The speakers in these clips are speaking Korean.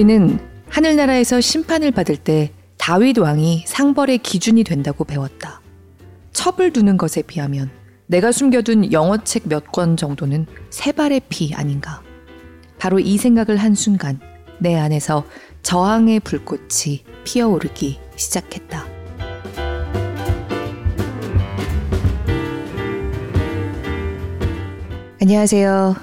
우리는 하늘나라에서 심판을 받을 때 다윗 왕이 상벌의 기준이 된다고 배웠다. 첩을 두는 것에 비하면 내가 숨겨둔 영어책 몇 권 정도는 세 발의 피 아닌가. 바로 이 생각을 한 순간 내 안에서 저항의 불꽃이 피어오르기 시작했다. 안녕하세요.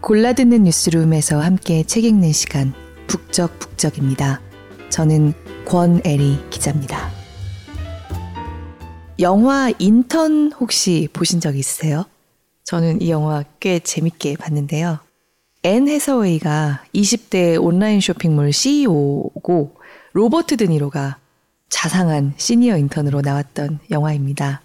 골라듣는 뉴스룸에서 함께 책 읽는 시간 북적북적입니다. 저는 권애리 기자입니다. 영화 인턴 혹시 보신 적 있으세요? 저는 이 영화 꽤 재밌게 봤는데요. 앤 해서웨이가 20대 온라인 쇼핑몰 CEO고 로버트 드니로가 자상한 시니어 인턴으로 나왔던 영화입니다.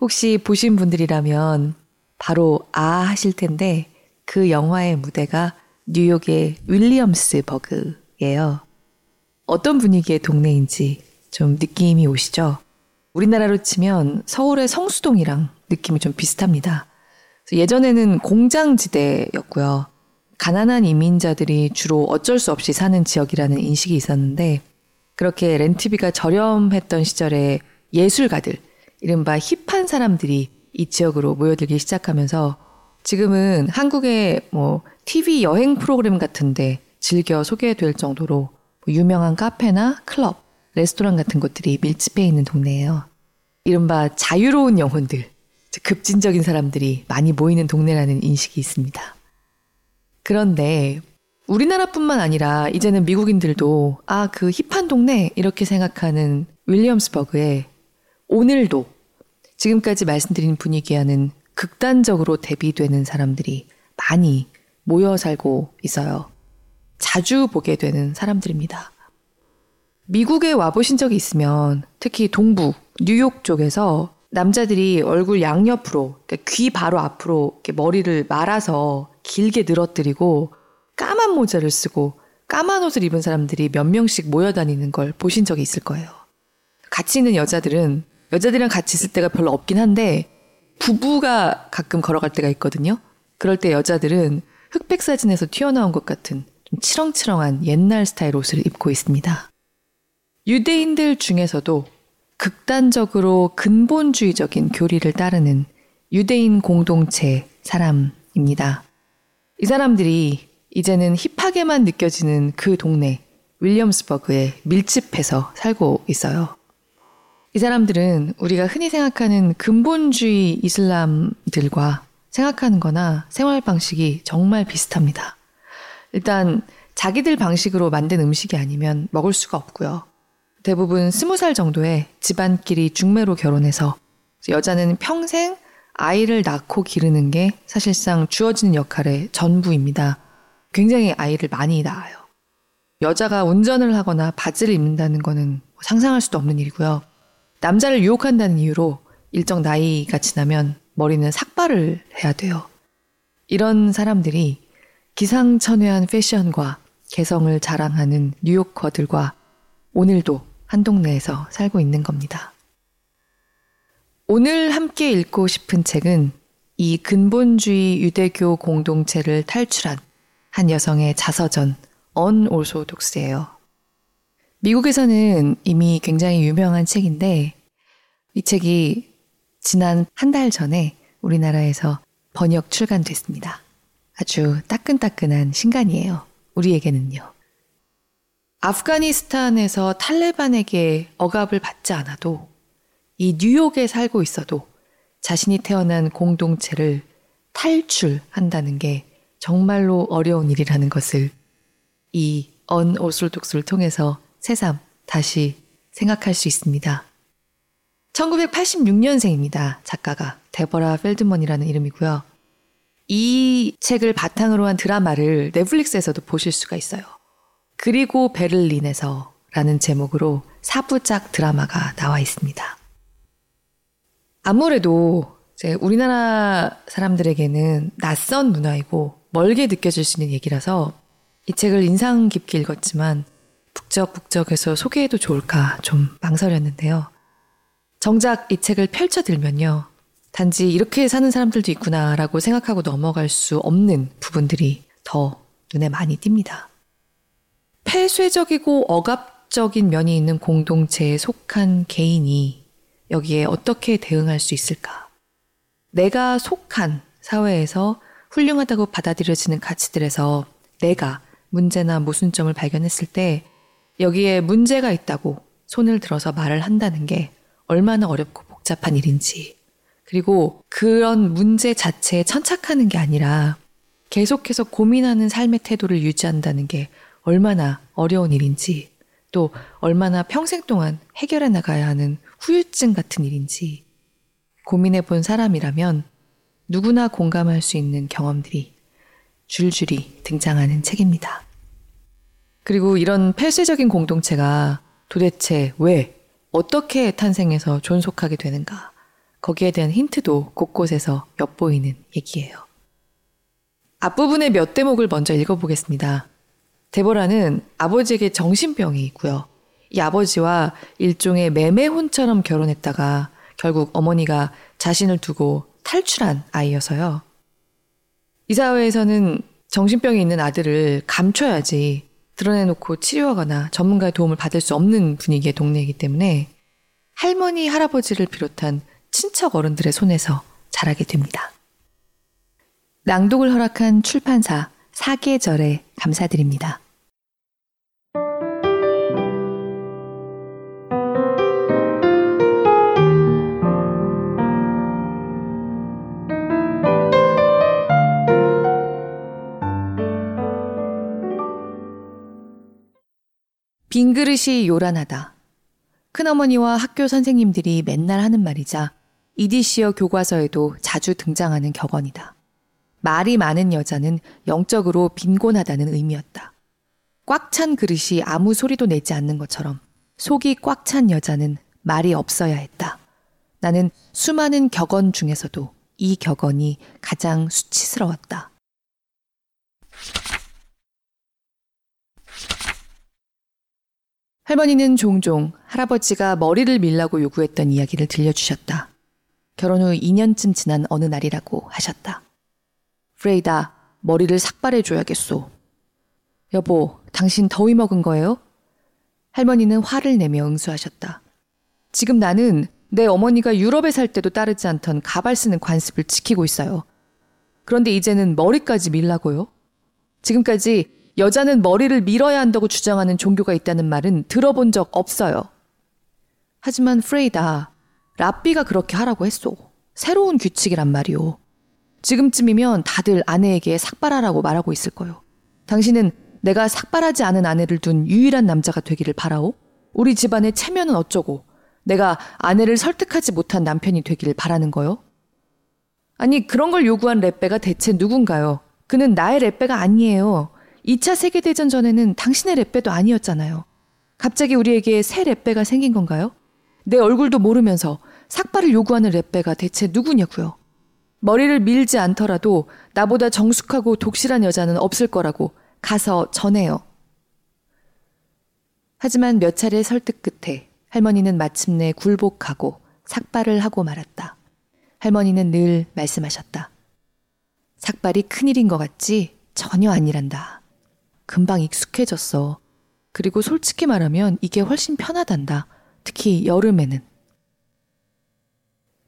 혹시 보신 분들이라면 바로 아 하실 텐데 그 영화의 무대가 뉴욕의 윌리엄스 버그예요. 어떤 분위기의 동네인지 좀 느낌이 오시죠? 우리나라로 치면 서울의 성수동이랑 느낌이 좀 비슷합니다. 예전에는 공장지대였고요. 가난한 이민자들이 주로 어쩔 수 없이 사는 지역이라는 인식이 있었는데 그렇게 렌트비가 저렴했던 시절에 예술가들, 이른바 힙한 사람들이 이 지역으로 모여들기 시작하면서 지금은 한국의 뭐 TV 여행 프로그램 같은데 즐겨 소개될 정도로 유명한 카페나 클럽, 레스토랑 같은 곳들이 밀집해 있는 동네예요. 이른바 자유로운 영혼들, 급진적인 사람들이 많이 모이는 동네라는 인식이 있습니다. 그런데 우리나라뿐만 아니라 이제는 미국인들도 아, 그 힙한 동네 이렇게 생각하는 윌리엄스버그에 오늘도 지금까지 말씀드린 분위기와는 극단적으로 대비되는 사람들이 많이 모여 살고 있어요. 자주 보게 되는 사람들입니다. 미국에 와보신 적이 있으면 특히 동부, 뉴욕 쪽에서 남자들이 얼굴 양옆으로, 그러니까 귀 바로 앞으로 머리를 말아서 길게 늘어뜨리고 까만 모자를 쓰고 까만 옷을 입은 사람들이 몇 명씩 모여 다니는 걸 보신 적이 있을 거예요. 같이 있는 여자들은 여자들이랑 같이 있을 때가 별로 없긴 한데 부부가 가끔 걸어갈 때가 있거든요. 그럴 때 여자들은 흑백 사진에서 튀어나온 것 같은 좀 치렁치렁한 옛날 스타일 옷을 입고 있습니다. 유대인들 중에서도 극단적으로 근본주의적인 교리를 따르는 유대인 공동체 사람입니다. 이 사람들이 이제는 힙하게만 느껴지는 그 동네 윌리엄스버그에 밀집해서 살고 있어요. 이 사람들은 우리가 흔히 생각하는 근본주의 이슬람들과 생각하는 거나 생활 방식이 정말 비슷합니다. 일단 자기들 방식으로 만든 음식이 아니면 먹을 수가 없고요. 대부분 스무 살 정도에 집안끼리 중매로 결혼해서 여자는 평생 아이를 낳고 기르는 게 사실상 주어지는 역할의 전부입니다. 굉장히 아이를 많이 낳아요. 여자가 운전을 하거나 바지를 입는다는 거는 상상할 수도 없는 일이고요. 남자를 유혹한다는 이유로 일정 나이가 지나면 머리는 삭발을 해야 돼요. 이런 사람들이 기상천외한 패션과 개성을 자랑하는 뉴요커들과 오늘도 한 동네에서 살고 있는 겁니다. 오늘 함께 읽고 싶은 책은 이 근본주의 유대교 공동체를 탈출한 한 여성의 자서전 언올소독스예요. 미국에서는 이미 굉장히 유명한 책인데 이 책이 지난 한 달 전에 우리나라에서 번역 출간됐습니다. 아주 따끈따끈한 신간이에요. 우리에게는요. 아프가니스탄에서 탈레반에게 억압을 받지 않아도 이 뉴욕에 살고 있어도 자신이 태어난 공동체를 탈출한다는 게 정말로 어려운 일이라는 것을 이 언오술독스를 통해서 새삼 다시 생각할 수 있습니다. 1986년생입니다. 작가가 데버라 펠드먼이라는 이름이고요. 이 책을 바탕으로 한 드라마를 넷플릭스에서도 보실 수가 있어요. 그리고 베를린에서 라는 제목으로 사부작 드라마가 나와 있습니다. 아무래도 이제 우리나라 사람들에게는 낯선 문화이고 멀게 느껴질 수 있는 얘기라서 이 책을 인상 깊게 읽었지만 북적북적해서 소개해도 좋을까 좀 망설였는데요. 정작 이 책을 펼쳐들면요. 단지 이렇게 사는 사람들도 있구나라고 생각하고 넘어갈 수 없는 부분들이 더 눈에 많이 띕니다. 폐쇄적이고 억압적인 면이 있는 공동체에 속한 개인이 여기에 어떻게 대응할 수 있을까? 내가 속한 사회에서 훌륭하다고 받아들여지는 가치들에서 내가 문제나 모순점을 발견했을 때 여기에 문제가 있다고 손을 들어서 말을 한다는 게 얼마나 어렵고 복잡한 일인지 그리고 그런 문제 자체에 천착하는 게 아니라 계속해서 고민하는 삶의 태도를 유지한다는 게 얼마나 어려운 일인지 또 얼마나 평생 동안 해결해 나가야 하는 후유증 같은 일인지 고민해 본 사람이라면 누구나 공감할 수 있는 경험들이 줄줄이 등장하는 책입니다. 그리고 이런 폐쇄적인 공동체가 도대체 왜, 어떻게 탄생해서 존속하게 되는가. 거기에 대한 힌트도 곳곳에서 엿보이는 얘기예요. 앞부분의 몇 대목을 먼저 읽어보겠습니다. 데보라는 아버지에게 정신병이 있고요. 이 아버지와 일종의 매매혼처럼 결혼했다가 결국 어머니가 자신을 두고 탈출한 아이여서요. 이 사회에서는 정신병이 있는 아들을 감춰야지 드러내놓고 치료하거나 전문가의 도움을 받을 수 없는 분위기의 동네이기 때문에 할머니, 할아버지를 비롯한 친척 어른들의 손에서 자라게 됩니다. 낭독을 허락한 출판사 사계절에 감사드립니다. 빈 그릇이 요란하다. 큰어머니와 학교 선생님들이 맨날 하는 말이자 이디시어 교과서에도 자주 등장하는 격언이다. 말이 많은 여자는 영적으로 빈곤하다는 의미였다. 꽉 찬 그릇이 아무 소리도 내지 않는 것처럼 속이 꽉 찬 여자는 말이 없어야 했다. 나는 수많은 격언 중에서도 이 격언이 가장 수치스러웠다. 할머니는 종종 할아버지가 머리를 밀라고 요구했던 이야기를 들려주셨다. 결혼 후 2년쯤 지난 어느 날이라고 하셨다. 프레이다, 머리를 삭발해줘야겠소. 여보, 당신 더위 먹은 거예요? 할머니는 화를 내며 응수하셨다. 지금 나는 내 어머니가 유럽에 살 때도 따르지 않던 가발 쓰는 관습을 지키고 있어요. 그런데 이제는 머리까지 밀라고요? 지금까지 여자는 머리를 밀어야 한다고 주장하는 종교가 있다는 말은 들어본 적 없어요. 하지만 프레이다, 랍비가 그렇게 하라고 했소. 새로운 규칙이란 말이오. 지금쯤이면 다들 아내에게 삭발하라고 말하고 있을 거요. 당신은 내가 삭발하지 않은 아내를 둔 유일한 남자가 되기를 바라오? 우리 집안의 체면은 어쩌고? 내가 아내를 설득하지 못한 남편이 되기를 바라는 거요? 아니, 그런 걸 요구한 랩베가 대체 누군가요? 그는 나의 랩베가 아니에요. 2차 세계대전 전에는 당신의 랩배도 아니었잖아요. 갑자기 우리에게 새 랩배가 생긴 건가요? 내 얼굴도 모르면서 삭발을 요구하는 랩배가 대체 누구냐고요. 머리를 밀지 않더라도 나보다 정숙하고 독실한 여자는 없을 거라고 가서 전해요. 하지만 몇 차례 설득 끝에 할머니는 마침내 굴복하고 삭발을 하고 말았다. 할머니는 늘 말씀하셨다. 삭발이 큰일인 것 같지? 전혀 아니란다. 금방 익숙해졌어. 그리고 솔직히 말하면 이게 훨씬 편하단다. 특히 여름에는.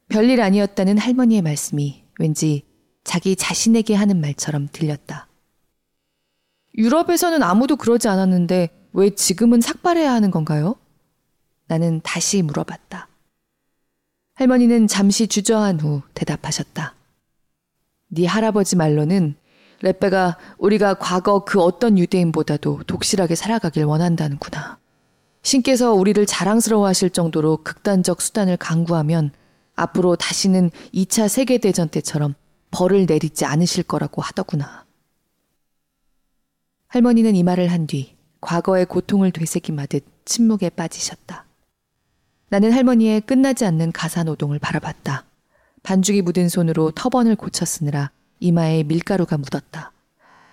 별일 아니었다는 할머니의 말씀이 왠지 자기 자신에게 하는 말처럼 들렸다. 유럽에서는 아무도 그러지 않았는데 왜 지금은 삭발해야 하는 건가요? 나는 다시 물어봤다. 할머니는 잠시 주저한 후 대답하셨다. 네 할아버지 말로는 레페가 우리가 과거 그 어떤 유대인보다도 독실하게 살아가길 원한다는구나. 신께서 우리를 자랑스러워 하실 정도로 극단적 수단을 강구하면 앞으로 다시는 2차 세계대전 때처럼 벌을 내리지 않으실 거라고 하더구나. 할머니는 이 말을 한 뒤 과거의 고통을 되새김하듯 침묵에 빠지셨다. 나는 할머니의 끝나지 않는 가사 노동을 바라봤다. 반죽이 묻은 손으로 터번을 고쳤으느라 이마에 밀가루가 묻었다.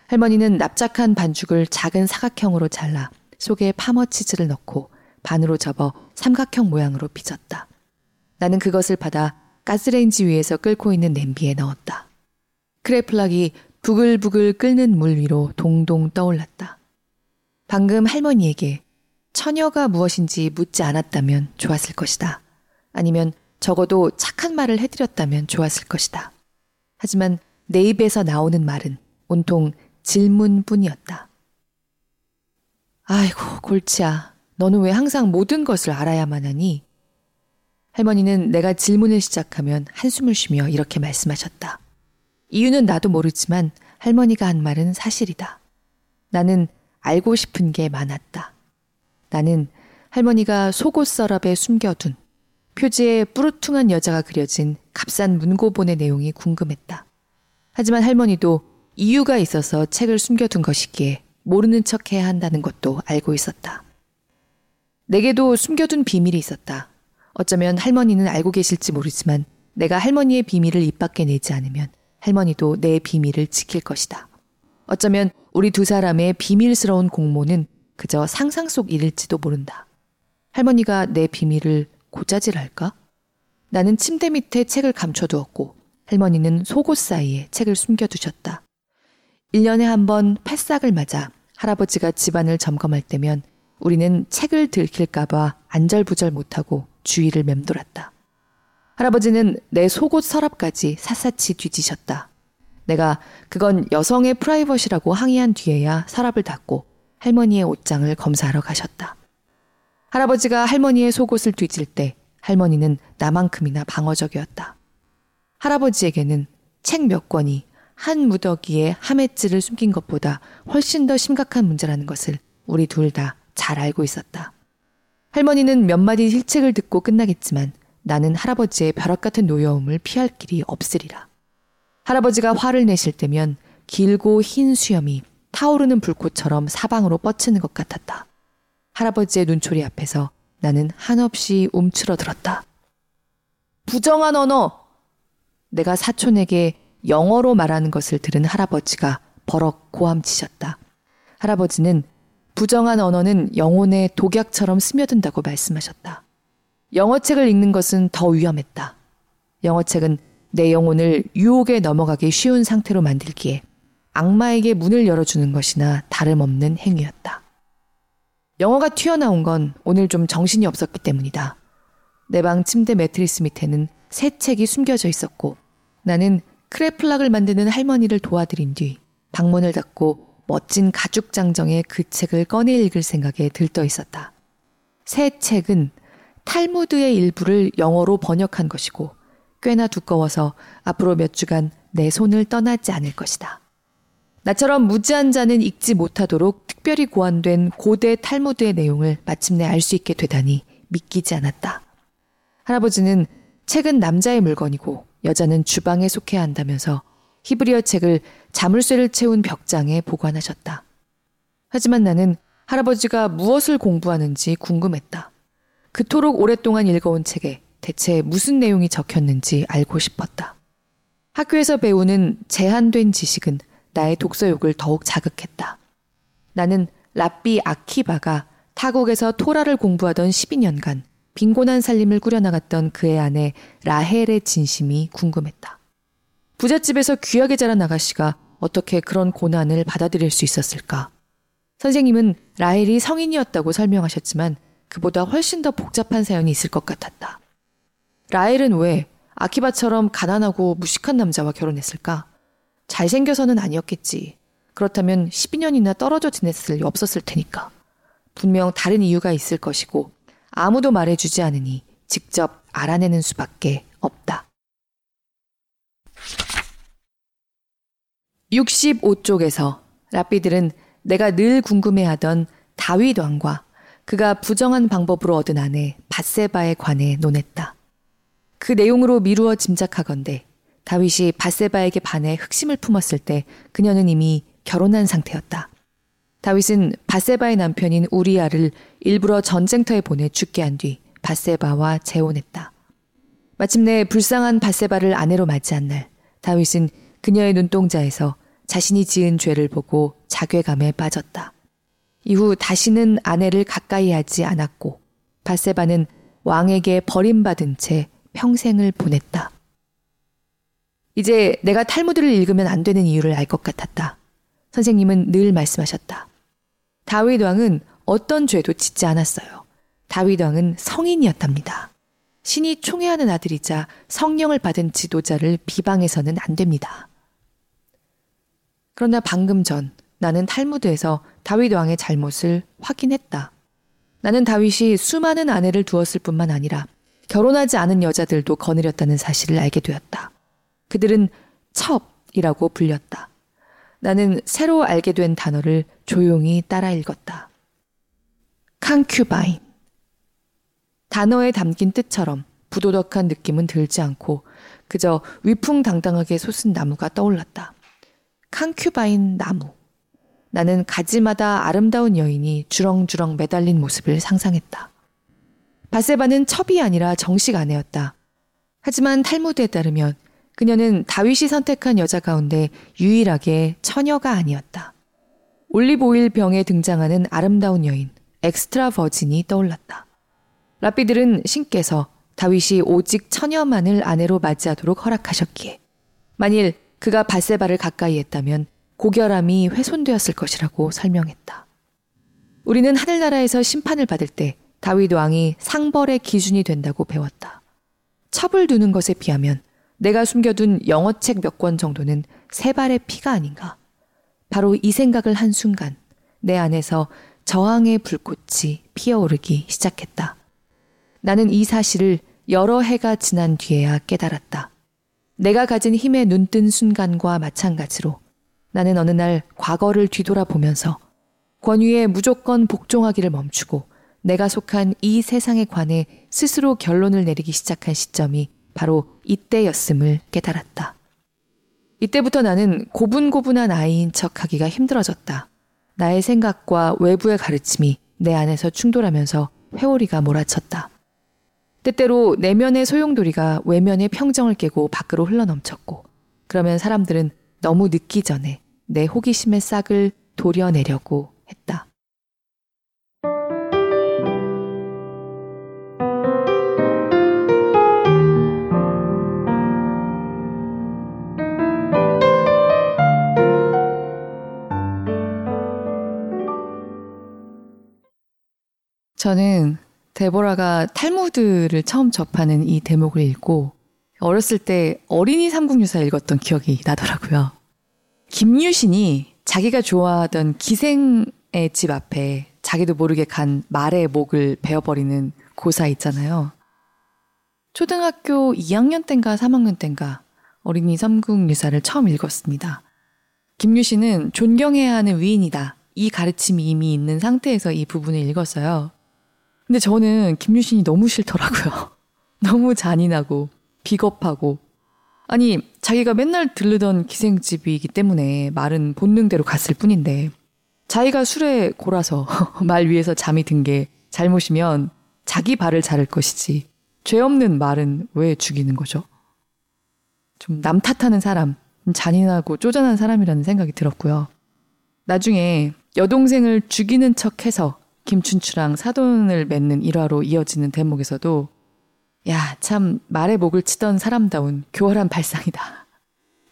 할머니는 납작한 반죽을 작은 사각형으로 잘라 속에 파머치즈를 넣고 반으로 접어 삼각형 모양으로 빚었다. 나는 그것을 받아 가스레인지 위에서 끓고 있는 냄비에 넣었다. 크레플락이 부글부글 끓는 물 위로 동동 떠올랐다. 방금 할머니에게 처녀가 무엇인지 묻지 않았다면 좋았을 것이다. 아니면 적어도 착한 말을 해드렸다면 좋았을 것이다. 하지만 내 입에서 나오는 말은 온통 질문뿐이었다. 아이고, 골치야. 너는 왜 항상 모든 것을 알아야만 하니? 할머니는 내가 질문을 시작하면 한숨을 쉬며 이렇게 말씀하셨다. 이유는 나도 모르지만 할머니가 한 말은 사실이다. 나는 알고 싶은 게 많았다. 나는 할머니가 속옷 서랍에 숨겨둔 표지에 뿌르퉁한 여자가 그려진 값싼 문고본의 내용이 궁금했다. 하지만 할머니도 이유가 있어서 책을 숨겨둔 것이기에 모르는 척 해야 한다는 것도 알고 있었다. 내게도 숨겨둔 비밀이 있었다. 어쩌면 할머니는 알고 계실지 모르지만 내가 할머니의 비밀을 입 밖에 내지 않으면 할머니도 내 비밀을 지킬 것이다. 어쩌면 우리 두 사람의 비밀스러운 공모는 그저 상상 속 일일지도 모른다. 할머니가 내 비밀을 고자질할까? 나는 침대 밑에 책을 감춰두었고 할머니는 속옷 사이에 책을 숨겨두셨다. 1년에 한 번 패싹을 맞아 할아버지가 집안을 점검할 때면 우리는 책을 들킬까봐 안절부절 못하고 주위를 맴돌았다. 할아버지는 내 속옷 서랍까지 샅샅이 뒤지셨다. 내가 그건 여성의 프라이버시라고 항의한 뒤에야 서랍을 닫고 할머니의 옷장을 검사하러 가셨다. 할아버지가 할머니의 속옷을 뒤질 때 할머니는 나만큼이나 방어적이었다. 할아버지에게는 책 몇 권이 한 무더기에 하맷질을 숨긴 것보다 훨씬 더 심각한 문제라는 것을 우리 둘 다 잘 알고 있었다. 할머니는 몇 마디 실책을 듣고 끝나겠지만 나는 할아버지의 벼락 같은 노여움을 피할 길이 없으리라. 할아버지가 화를 내실 때면 길고 흰 수염이 타오르는 불꽃처럼 사방으로 뻗치는 것 같았다. 할아버지의 눈초리 앞에서 나는 한없이 움츠러들었다. 부정한 언어! 내가 사촌에게 영어로 말하는 것을 들은 할아버지가 버럭 고함치셨다. 할아버지는 부정한 언어는 영혼의 독약처럼 스며든다고 말씀하셨다. 영어책을 읽는 것은 더 위험했다. 영어책은 내 영혼을 유혹에 넘어가기 쉬운 상태로 만들기에 악마에게 문을 열어주는 것이나 다름없는 행위였다. 영어가 튀어나온 건 오늘 좀 정신이 없었기 때문이다. 내 방 침대 매트리스 밑에는 새 책이 숨겨져 있었고 나는 크레플락을 만드는 할머니를 도와드린 뒤 방문을 닫고 멋진 가죽 장정의 그 책을 꺼내 읽을 생각에 들떠 있었다. 새 책은 탈무드의 일부를 영어로 번역한 것이고 꽤나 두꺼워서 앞으로 몇 주간 내 손을 떠나지 않을 것이다. 나처럼 무지한 자는 읽지 못하도록 특별히 고안된 고대 탈무드의 내용을 마침내 알 수 있게 되다니 믿기지 않았다. 할아버지는 책은 남자의 물건이고 여자는 주방에 속해야 한다면서 히브리어 책을 자물쇠를 채운 벽장에 보관하셨다. 하지만 나는 할아버지가 무엇을 공부하는지 궁금했다. 그토록 오랫동안 읽어온 책에 대체 무슨 내용이 적혔는지 알고 싶었다. 학교에서 배우는 제한된 지식은 나의 독서욕을 더욱 자극했다. 나는 라삐 아키바가 타국에서 토라를 공부하던 12년간 빈곤한 살림을 꾸려나갔던 그의 아내 라헬의 진심이 궁금했다. 부잣집에서 귀하게 자란 아가씨가 어떻게 그런 고난을 받아들일 수 있었을까? 선생님은 라헬이 성인이었다고 설명하셨지만 그보다 훨씬 더 복잡한 사연이 있을 것 같았다. 라헬은 왜 아키바처럼 가난하고 무식한 남자와 결혼했을까? 잘생겨서는 아니었겠지. 그렇다면 12년이나 떨어져 지냈을 리 없었을 테니까. 분명 다른 이유가 있을 것이고 아무도 말해주지 않으니 직접 알아내는 수밖에 없다. 65쪽에서 라삐들은 내가 늘 궁금해하던 다윗 왕과 그가 부정한 방법으로 얻은 아내 바세바에 관해 논했다. 그 내용으로 미루어 짐작하건대 다윗이 바세바에게 반해 흑심을 품었을 때 그녀는 이미 결혼한 상태였다. 다윗은 바세바의 남편인 우리아를 일부러 전쟁터에 보내 죽게 한 뒤 바세바와 재혼했다. 마침내 불쌍한 바세바를 아내로 맞이한 날 다윗은 그녀의 눈동자에서 자신이 지은 죄를 보고 자괴감에 빠졌다. 이후 다시는 아내를 가까이 하지 않았고 바세바는 왕에게 버림받은 채 평생을 보냈다. 이제 내가 탈무드를 읽으면 안 되는 이유를 알 것 같았다. 선생님은 늘 말씀하셨다. 다윗 왕은 어떤 죄도 짓지 않았어요. 다윗 왕은 성인이었답니다. 신이 총애하는 아들이자 성령을 받은 지도자를 비방해서는 안 됩니다. 그러나 방금 전 나는 탈무드에서 다윗 왕의 잘못을 확인했다. 나는 다윗이 수많은 아내를 두었을 뿐만 아니라 결혼하지 않은 여자들도 거느렸다는 사실을 알게 되었다. 그들은 첩이라고 불렸다. 나는 새로 알게 된 단어를 조용히 따라 읽었다. 칸큐바인. 단어에 담긴 뜻처럼 부도덕한 느낌은 들지 않고 그저 위풍당당하게 솟은 나무가 떠올랐다. 칸큐바인 나무. 나는 가지마다 아름다운 여인이 주렁주렁 매달린 모습을 상상했다. 바세바는 첩이 아니라 정식 아내였다. 하지만 탈무드에 따르면 그녀는 다윗이 선택한 여자 가운데 유일하게 처녀가 아니었다. 올리브오일 병에 등장하는 아름다운 여인, 엑스트라 버진이 떠올랐다. 랍비들은 신께서 다윗이 오직 처녀만을 아내로 맞이하도록 허락하셨기에 만일 그가 바세바를 가까이 했다면 고결함이 훼손되었을 것이라고 설명했다. 우리는 하늘나라에서 심판을 받을 때 다윗 왕이 상벌의 기준이 된다고 배웠다. 첩을 두는 것에 비하면 내가 숨겨둔 영어책 몇 권 정도는 세 발의 피가 아닌가. 바로 이 생각을 한 순간 내 안에서 저항의 불꽃이 피어오르기 시작했다. 나는 이 사실을 여러 해가 지난 뒤에야 깨달았다. 내가 가진 힘에 눈뜬 순간과 마찬가지로 나는 어느 날 과거를 뒤돌아보면서 권위에 무조건 복종하기를 멈추고 내가 속한 이 세상에 관해 스스로 결론을 내리기 시작한 시점이 바로 이때였음을 깨달았다. 이때부터 나는 고분고분한 아이인 척 하기가 힘들어졌다. 나의 생각과 외부의 가르침이 내 안에서 충돌하면서 회오리가 몰아쳤다. 때때로 내면의 소용돌이가 외면의 평정을 깨고 밖으로 흘러넘쳤고, 그러면 사람들은 너무 늦기 전에 내 호기심의 싹을 도려내려고 했다. 저는 데보라가 탈무드를 처음 접하는 이 대목을 읽고 어렸을 때 어린이 삼국유사 읽었던 기억이 나더라고요. 김유신이 자기가 좋아하던 기생의 집 앞에 자기도 모르게 간 말의 목을 베어버리는 고사 있잖아요. 초등학교 2학년 땐가 3학년 땐가 어린이 삼국유사를 처음 읽었습니다. 김유신은 존경해야 하는 위인이다. 이 가르침이 이미 있는 상태에서 이 부분을 읽었어요. 근데 저는 김유신이 너무 싫더라고요. 너무 잔인하고 비겁하고 아니 자기가 맨날 들르던 기생집이기 때문에 말은 본능대로 갔을 뿐인데 자기가 술에 골아서 말 위에서 잠이 든 게 잘못이면 자기 발을 자를 것이지 죄 없는 말은 왜 죽이는 거죠? 좀 남 탓하는 사람, 잔인하고 쪼잔한 사람이라는 생각이 들었고요. 나중에 여동생을 죽이는 척 해서 김춘추랑 사돈을 맺는 일화로 이어지는 대목에서도 야, 참 말의 목을 치던 사람다운 교활한 발상이다.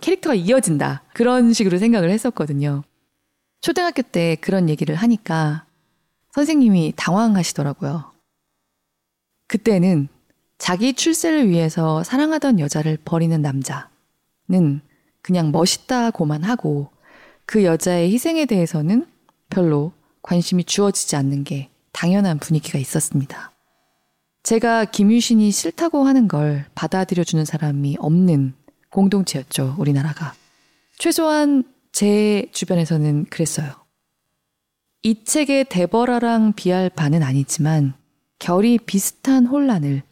캐릭터가 이어진다. 그런 식으로 생각을 했었거든요. 초등학교 때 그런 얘기를 하니까 선생님이 당황하시더라고요. 그때는 자기 출세를 위해서 사랑하던 여자를 버리는 남자는 그냥 멋있다고만 하고 그 여자의 희생에 대해서는 별로 관심이 주어지지 않는 게 당연한 분위기가 있었습니다. 제가 김유신이 싫다고 하는 걸 받아들여주는 사람이 없는 공동체였죠, 우리나라가. 최소한 제 주변에서는 그랬어요. 이 책의 대버라랑 비할 바는 아니지만 결이 비슷한 혼란을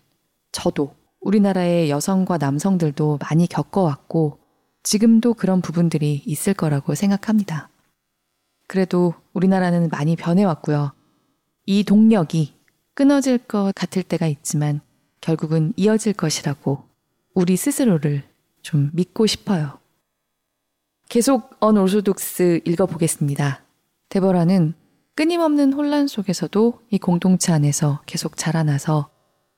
저도 우리나라의 여성과 남성들도 많이 겪어왔고 지금도 그런 부분들이 있을 거라고 생각합니다. 그래도 우리나라는 많이 변해왔고요. 이 동력이 끊어질 것 같을 때가 있지만 결국은 이어질 것이라고 우리 스스로를 좀 믿고 싶어요. 계속 언오소독스 읽어보겠습니다. 데버라는 끊임없는 혼란 속에서도 이 공동체 안에서 계속 자라나서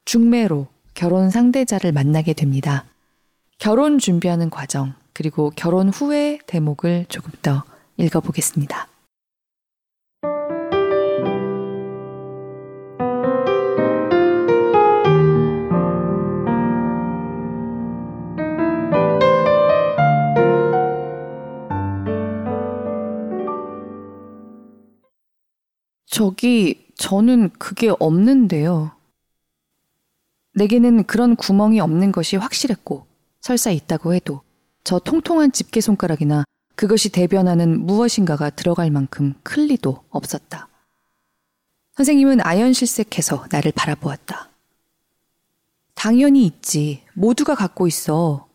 중매로 결혼 상대자를 만나게 됩니다. 결혼 준비하는 과정, 그리고 결혼 후의 대목을 조금 더 읽어보겠습니다. 저기, 저는 그게 없는데요. 내게는 그런 구멍이 없는 것이 확실했고, 설사 있다고 해도 저 통통한 집게 손가락이나 그것이 대변하는 무엇인가가 들어갈 만큼 클 리도 없었다. 선생님은 아연실색해서 나를 바라보았다. 당연히 있지. 모두가 갖고 있어.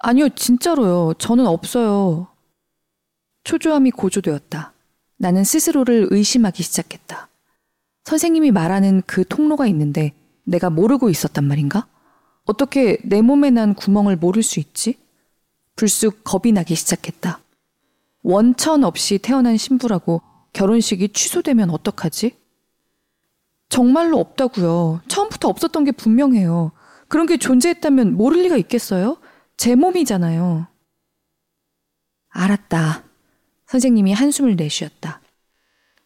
아니요, 진짜로요. 저는 없어요. 초조함이 고조되었다. 나는 스스로를 의심하기 시작했다. 선생님이 말하는 그 통로가 있는데 내가 모르고 있었단 말인가? 어떻게 내 몸에 난 구멍을 모를 수 있지? 불쑥 겁이 나기 시작했다. 원천 없이 태어난 신부라고 결혼식이 취소되면 어떡하지? 정말로 없다고요. 처음부터 없었던 게 분명해요. 그런 게 존재했다면 모를 리가 있겠어요? 제 몸이잖아요. 알았다. 선생님이 한숨을 내쉬었다.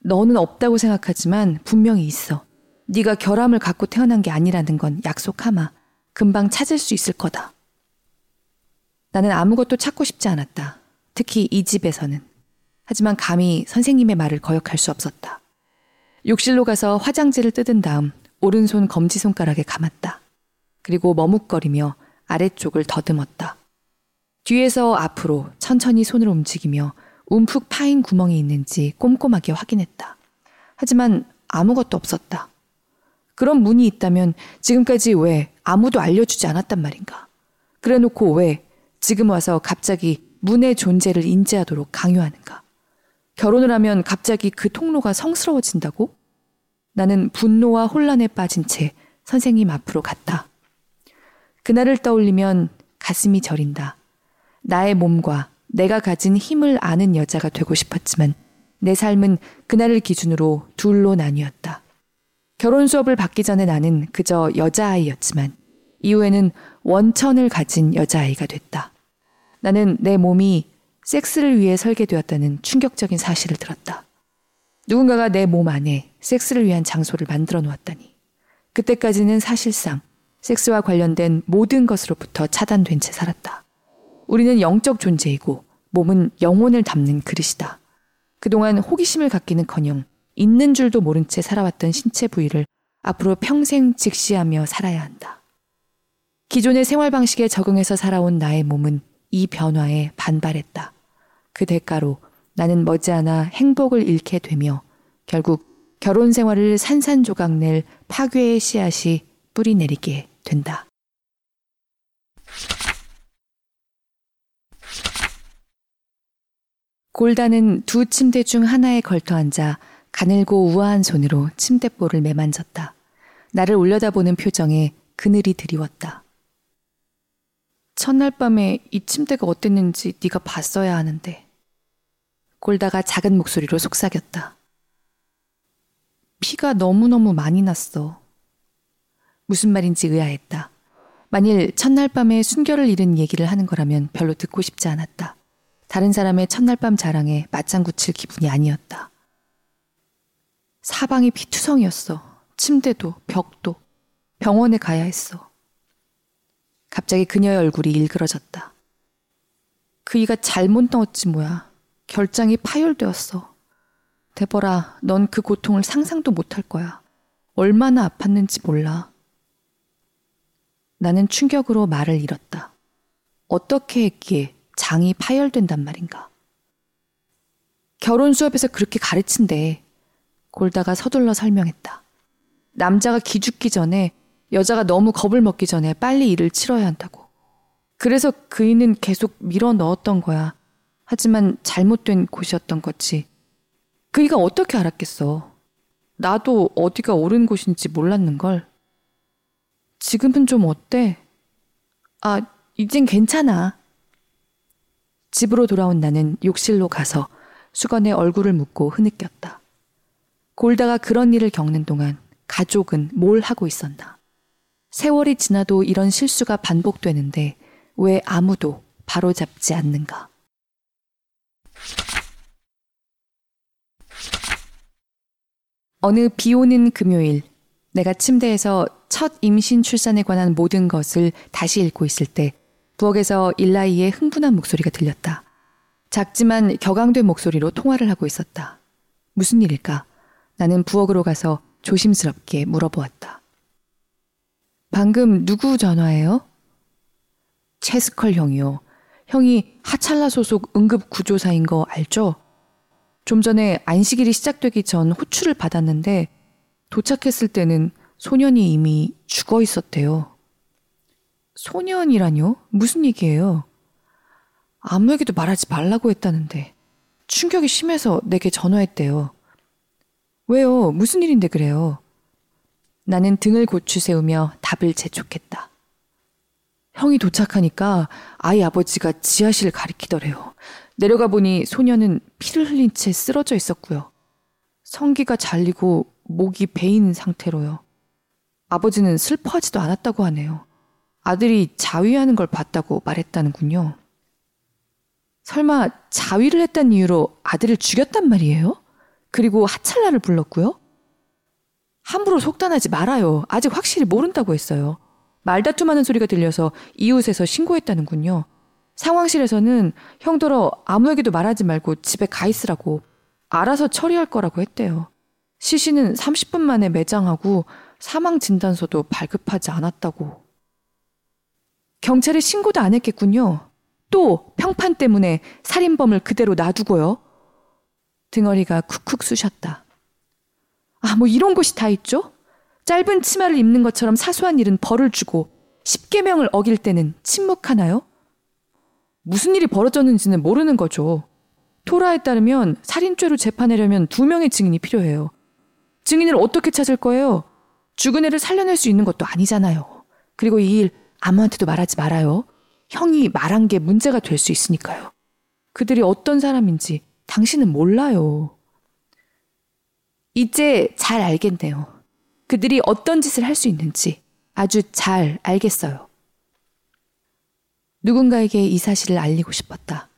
너는 없다고 생각하지만 분명히 있어. 네가 결함을 갖고 태어난 게 아니라는 건 약속하마. 금방 찾을 수 있을 거다. 나는 아무것도 찾고 싶지 않았다. 특히 이 집에서는. 하지만 감히 선생님의 말을 거역할 수 없었다. 욕실로 가서 화장지를 뜯은 다음 오른손 검지손가락에 감았다. 그리고 머뭇거리며 아래쪽을 더듬었다. 뒤에서 앞으로 천천히 손을 움직이며 움푹 파인 구멍이 있는지 꼼꼼하게 확인했다. 하지만 아무것도 없었다. 그런 문이 있다면 지금까지 왜 아무도 알려주지 않았단 말인가? 그래 놓고 왜 지금 와서 갑자기 문의 존재를 인지하도록 강요하는가? 결혼을 하면 갑자기 그 통로가 성스러워진다고? 나는 분노와 혼란에 빠진 채 선생님 앞으로 갔다. 그날을 떠올리면 가슴이 저린다. 나의 몸과 내가 가진 힘을 아는 여자가 되고 싶었지만 내 삶은 그날을 기준으로 둘로 나뉘었다. 결혼 수업을 받기 전에 나는 그저 여자아이였지만 이후에는 원천을 가진 여자아이가 됐다. 나는 내 몸이 섹스를 위해 설계되었다는 충격적인 사실을 들었다. 누군가가 내 몸 안에 섹스를 위한 장소를 만들어 놓았다니. 그때까지는 사실상 섹스와 관련된 모든 것으로부터 차단된 채 살았다. 우리는 영적 존재이고 몸은 영혼을 담는 그릇이다. 그동안 호기심을 갖기는 커녕 있는 줄도 모른 채 살아왔던 신체 부위를 앞으로 평생 직시하며 살아야 한다. 기존의 생활 방식에 적응해서 살아온 나의 몸은 이 변화에 반발했다. 그 대가로 나는 머지않아 행복을 잃게 되며 결국 결혼 생활을 산산조각 낼 파괴의 씨앗이 뿌리 내리게 된다. 골다는 두 침대 중 하나에 걸터 앉아 가늘고 우아한 손으로 침대볼을 매만졌다. 나를 올려다보는 표정에 그늘이 드리웠다. 첫날 밤에 이 침대가 어땠는지 네가 봤어야 하는데. 골다가 작은 목소리로 속삭였다. 피가 너무너무 많이 났어. 무슨 말인지 의아했다. 만일 첫날 밤에 순결을 잃은 얘기를 하는 거라면 별로 듣고 싶지 않았다. 다른 사람의 첫날 밤 자랑에 맞장구 칠 기분이 아니었다. 사방이 피투성이었어. 침대도, 벽도. 병원에 가야 했어. 갑자기 그녀의 얼굴이 일그러졌다. 그 이가 잘못 넣었지 뭐야. 결장이 파열되었어. 대버라, 넌 그 고통을 상상도 못할 거야. 얼마나 아팠는지 몰라. 나는 충격으로 말을 잃었다. 어떻게 했기에 장이 파열된단 말인가. 결혼 수업에서 그렇게 가르친대. 골다가 서둘러 설명했다. 남자가 기죽기 전에 여자가 너무 겁을 먹기 전에 빨리 일을 치러야 한다고. 그래서 그이는 계속 밀어 넣었던 거야. 하지만 잘못된 곳이었던 거지. 그이가 어떻게 알았겠어. 나도 어디가 옳은 곳인지 몰랐는걸. 지금은 좀 어때? 아, 이젠 괜찮아. 집으로 돌아온 나는 욕실로 가서 수건에 얼굴을 묻고 흐느꼈다. 골다가 그런 일을 겪는 동안 가족은 뭘 하고 있었나? 세월이 지나도 이런 실수가 반복되는데 왜 아무도 바로잡지 않는가? 어느 비 오는 금요일, 내가 침대에서 첫 임신 출산에 관한 모든 것을 다시 읽고 있을 때 부엌에서 일라이의 흥분한 목소리가 들렸다. 작지만 격앙된 목소리로 통화를 하고 있었다. 무슨 일일까? 나는 부엌으로 가서 조심스럽게 물어보았다. 방금 누구 전화예요? 체스컬 형이요. 형이 하찰라 소속 응급 구조사인 거 알죠? 좀 전에 안식일이 시작되기 전 호출을 받았는데 도착했을 때는 소년이 이미 죽어 있었대요. 소년이라뇨? 무슨 얘기예요? 아무에게도 말하지 말라고 했다는데 충격이 심해서 내게 전화했대요. 왜요? 무슨 일인데 그래요? 나는 등을 고추 세우며 답을 재촉했다. 형이 도착하니까 아이 아버지가 지하실을 가리키더래요. 내려가 보니 소녀는 피를 흘린 채 쓰러져 있었고요. 성기가 잘리고 목이 베인 상태로요. 아버지는 슬퍼하지도 않았다고 하네요. 아들이 자위하는 걸 봤다고 말했다는군요. 설마 자위를 했단 이유로 아들을 죽였단 말이에요? 그리고 하찰라를 불렀고요? 함부로 속단하지 말아요. 아직 확실히 모른다고 했어요. 말다툼하는 소리가 들려서 이웃에서 신고했다는군요. 상황실에서는 형더러 아무에게도 말하지 말고 집에 가 있으라고 알아서 처리할 거라고 했대요. 시신은 30분 만에 매장하고 사망 진단서도 발급하지 않았다고. 경찰에 신고도 안 했겠군요. 또 평판 때문에 살인범을 그대로 놔두고요. 등어리가 쿡쿡 쑤셨다. 아, 뭐 이런 것이 다 있죠? 짧은 치마를 입는 것처럼 사소한 일은 벌을 주고 10계명을 어길 때는 침묵하나요? 무슨 일이 벌어졌는지는 모르는 거죠. 토라에 따르면 살인죄로 재판하려면 두 명의 증인이 필요해요. 증인을 어떻게 찾을 거예요? 죽은 애를 살려낼 수 있는 것도 아니잖아요. 그리고 이 일 아무한테도 말하지 말아요. 형이 말한 게 문제가 될 수 있으니까요. 그들이 어떤 사람인지 당신은 몰라요. 이제 잘 알겠네요. 그들이 어떤 짓을 할 수 있는지 아주 잘 알겠어요. 누군가에게 이 사실을 알리고 싶었다.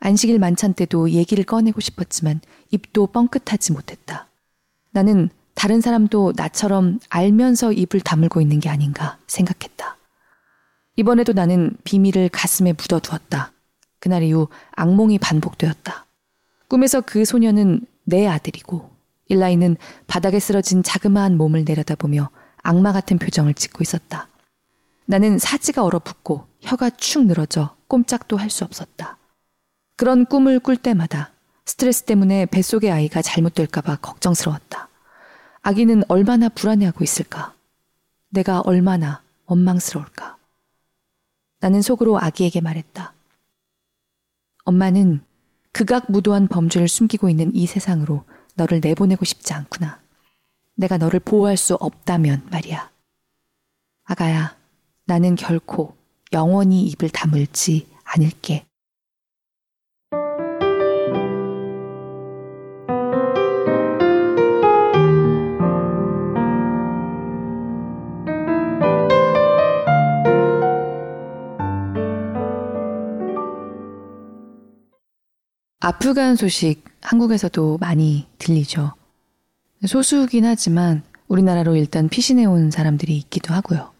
안식일 만찬 때도 얘기를 꺼내고 싶었지만 입도 뻥끗하지 못했다. 나는 다른 사람도 나처럼 알면서 입을 다물고 있는 게 아닌가 생각했다. 이번에도 나는 비밀을 가슴에 묻어두었다. 그날 이후 악몽이 반복되었다. 꿈에서 그 소녀는 내 아들이고 일라이는 바닥에 쓰러진 자그마한 몸을 내려다보며 악마 같은 표정을 짓고 있었다. 나는 사지가 얼어붙고 혀가 축 늘어져 꼼짝도 할 수 없었다. 그런 꿈을 꿀 때마다 스트레스 때문에 뱃속의 아이가 잘못될까봐 걱정스러웠다. 아기는 얼마나 불안해하고 있을까? 내가 얼마나 원망스러울까? 나는 속으로 아기에게 말했다. 엄마는 극악무도한 범죄를 숨기고 있는 이 세상으로 너를 내보내고 싶지 않구나. 내가 너를 보호할 수 없다면 말이야. 아가야, 나는 결코 영원히 입을 다물지 않을게. 아프간 소식 한국에서도 많이 들리죠. 소수긴 하지만 우리나라로 일단 피신해 온 사람들이 있기도 하고요.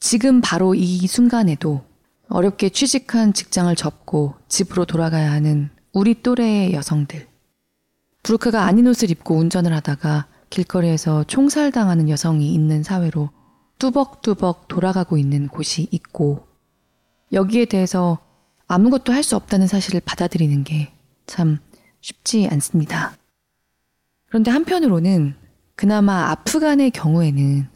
지금 바로 이 순간에도 어렵게 취직한 직장을 접고 집으로 돌아가야 하는 우리 또래의 여성들. 부르크가 아닌 옷을 입고 운전을 하다가 길거리에서 총살당하는 여성이 있는 사회로 뚜벅뚜벅 돌아가고 있는 곳이 있고 여기에 대해서 아무것도 할 수 없다는 사실을 받아들이는 게 참 쉽지 않습니다. 그런데 한편으로는 그나마 아프간의 경우에는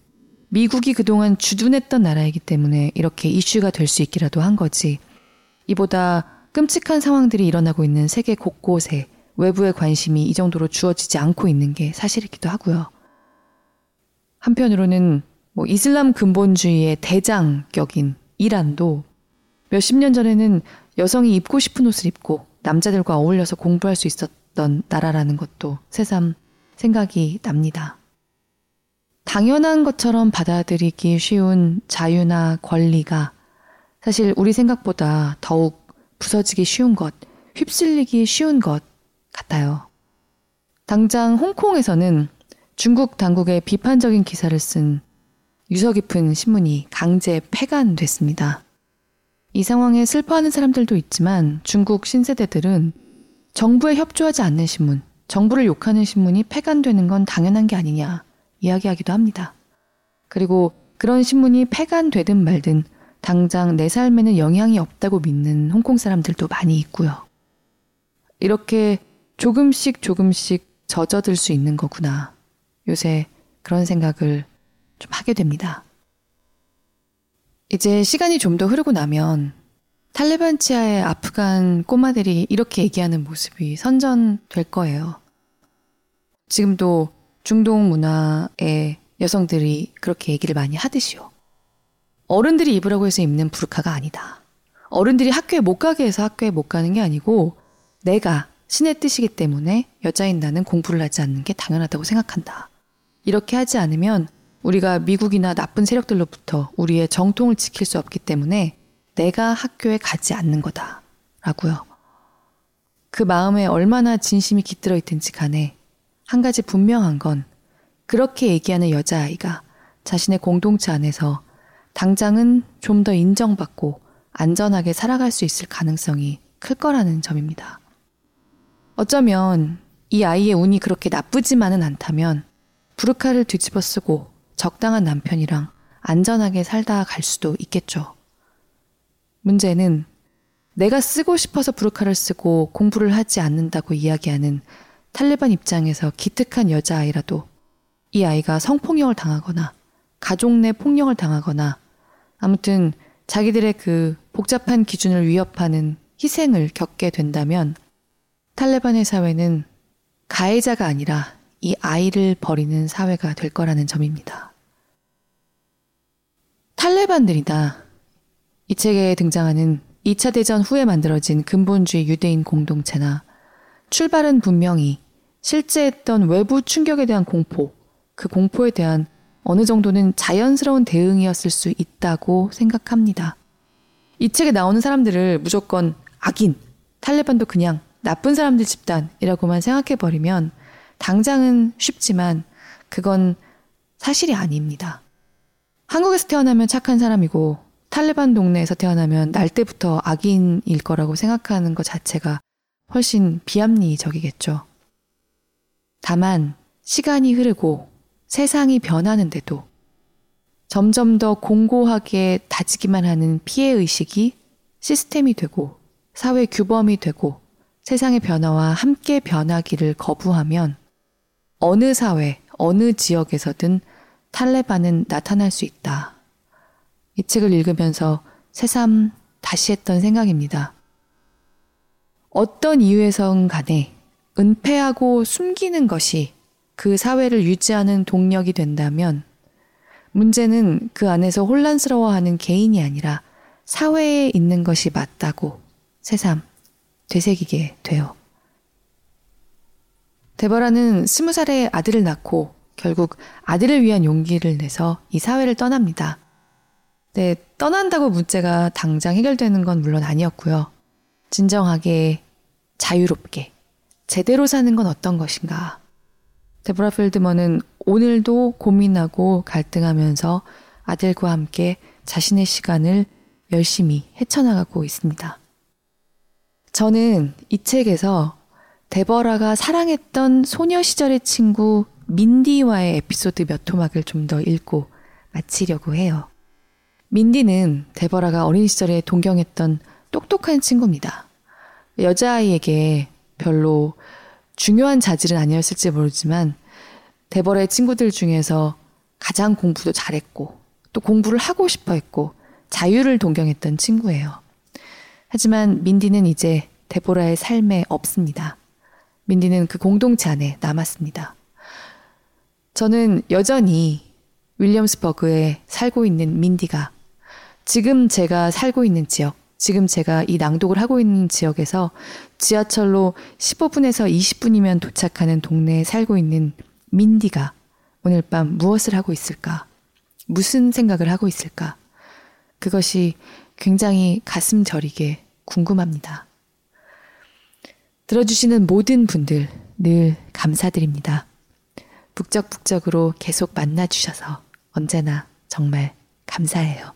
미국이 그동안 주둔했던 나라이기 때문에 이렇게 이슈가 될 수 있기라도 한 거지. 이보다 끔찍한 상황들이 일어나고 있는 세계 곳곳에 외부의 관심이 이 정도로 주어지지 않고 있는 게 사실이기도 하고요. 한편으로는 뭐 이슬람 근본주의의 대장격인 이란도 몇십 년 전에는 여성이 입고 싶은 옷을 입고 남자들과 어울려서 공부할 수 있었던 나라라는 것도 새삼 생각이 납니다. 당연한 것처럼 받아들이기 쉬운 자유나 권리가 사실 우리 생각보다 더욱 부서지기 쉬운 것, 휩쓸리기 쉬운 것 같아요. 당장 홍콩에서는 중국 당국의 비판적인 기사를 쓴 유서 깊은 신문이 강제 폐간됐습니다. 이 상황에 슬퍼하는 사람들도 있지만 중국 신세대들은 정부에 협조하지 않는 신문, 정부를 욕하는 신문이 폐간되는 건 당연한 게 아니냐 이야기하기도 합니다. 그리고 그런 신문이 폐간되든 말든 당장 내 삶에는 영향이 없다고 믿는 홍콩 사람들도 많이 있고요. 이렇게 조금씩 조금씩 젖어들 수 있는 거구나. 요새 그런 생각을 좀 하게 됩니다. 이제 시간이 좀 더 흐르고 나면 탈레반 치하의 아프간 꼬마들이 이렇게 얘기하는 모습이 선전될 거예요. 지금도 중동 문화의 여성들이 그렇게 얘기를 많이 하듯이요. 어른들이 입으라고 해서 입는 부르카가 아니다. 어른들이 학교에 못 가게 해서 학교에 못 가는 게 아니고 내가 신의 뜻이기 때문에 여자인 나는 공부를 하지 않는 게 당연하다고 생각한다. 이렇게 하지 않으면 우리가 미국이나 나쁜 세력들로부터 우리의 정통을 지킬 수 없기 때문에 내가 학교에 가지 않는 거다. 라고요. 그 마음에 얼마나 진심이 깃들어 있든지 간에 한 가지 분명한 건 그렇게 얘기하는 여자아이가 자신의 공동체 안에서 당장은 좀 더 인정받고 안전하게 살아갈 수 있을 가능성이 클 거라는 점입니다. 어쩌면 이 아이의 운이 그렇게 나쁘지만은 않다면 부르카를 뒤집어 쓰고 적당한 남편이랑 안전하게 살다 갈 수도 있겠죠. 문제는 내가 쓰고 싶어서 부르카를 쓰고 공부를 하지 않는다고 이야기하는 탈레반 입장에서 기특한 여자아이라도 이 아이가 성폭력을 당하거나 가족 내 폭력을 당하거나 아무튼 자기들의 그 복잡한 기준을 위협하는 희생을 겪게 된다면 탈레반의 사회는 가해자가 아니라 이 아이를 버리는 사회가 될 거라는 점입니다. 탈레반들이다. 이 책에 등장하는 2차 대전 후에 만들어진 근본주의 유대인 공동체나 출발은 분명히 실제했던 외부 충격에 대한 공포, 그 공포에 대한 어느 정도는 자연스러운 대응이었을 수 있다고 생각합니다. 이 책에 나오는 사람들을 무조건 악인, 탈레반도 그냥 나쁜 사람들 집단이라고만 생각해버리면 당장은 쉽지만 그건 사실이 아닙니다. 한국에서 태어나면 착한 사람이고 탈레반 동네에서 태어나면 날 때부터 악인일 거라고 생각하는 것 자체가 훨씬 비합리적이겠죠. 다만 시간이 흐르고 세상이 변하는데도 점점 더 공고하게 다지기만 하는 피해 의식이 시스템이 되고 사회 규범이 되고 세상의 변화와 함께 변하기를 거부하면 어느 사회, 어느 지역에서든 탈레반은 나타날 수 있다. 이 책을 읽으면서 새삼 다시 했던 생각입니다. 어떤 이유에선 간에 은폐하고 숨기는 것이 그 사회를 유지하는 동력이 된다면 문제는 그 안에서 혼란스러워하는 개인이 아니라 사회에 있는 것이 맞다고 새삼 되새기게 돼요. 데버라는 스무 살의 아들을 낳고 결국 아들을 위한 용기를 내서 이 사회를 떠납니다. 네, 떠난다고 문제가 당장 해결되는 건 물론 아니었고요. 진정하게 자유롭게 제대로 사는 건 어떤 것인가. 데보라 필드먼은 오늘도 고민하고 갈등하면서 아들과 함께 자신의 시간을 열심히 헤쳐나가고 있습니다. 저는 이 책에서 데버라가 사랑했던 소녀 시절의 친구 민디와의 에피소드 몇 토막을 좀 더 읽고 마치려고 해요. 민디는 데버라가 어린 시절에 동경했던 똑똑한 친구입니다. 여자아이에게 별로 중요한 자질은 아니었을지 모르지만 데버라의 친구들 중에서 가장 공부도 잘했고 또 공부를 하고 싶어 했고 자유를 동경했던 친구예요. 하지만 민디는 이제 데보라의 삶에 없습니다. 민디는 그 공동체 안에 남았습니다. 저는 여전히 윌리엄스버그에 살고 있는 민디가 지금 제가 살고 있는 지역, 지금 제가 이 낭독을 하고 있는 지역에서 지하철로 15분에서 20분이면 도착하는 동네에 살고 있는 민디가 오늘 밤 무엇을 하고 있을까? 무슨 생각을 하고 있을까? 그것이 굉장히 가슴 저리게 궁금합니다. 들어주시는 모든 분들 늘 감사드립니다. 북적북적으로 계속 만나주셔서 언제나 정말 감사해요.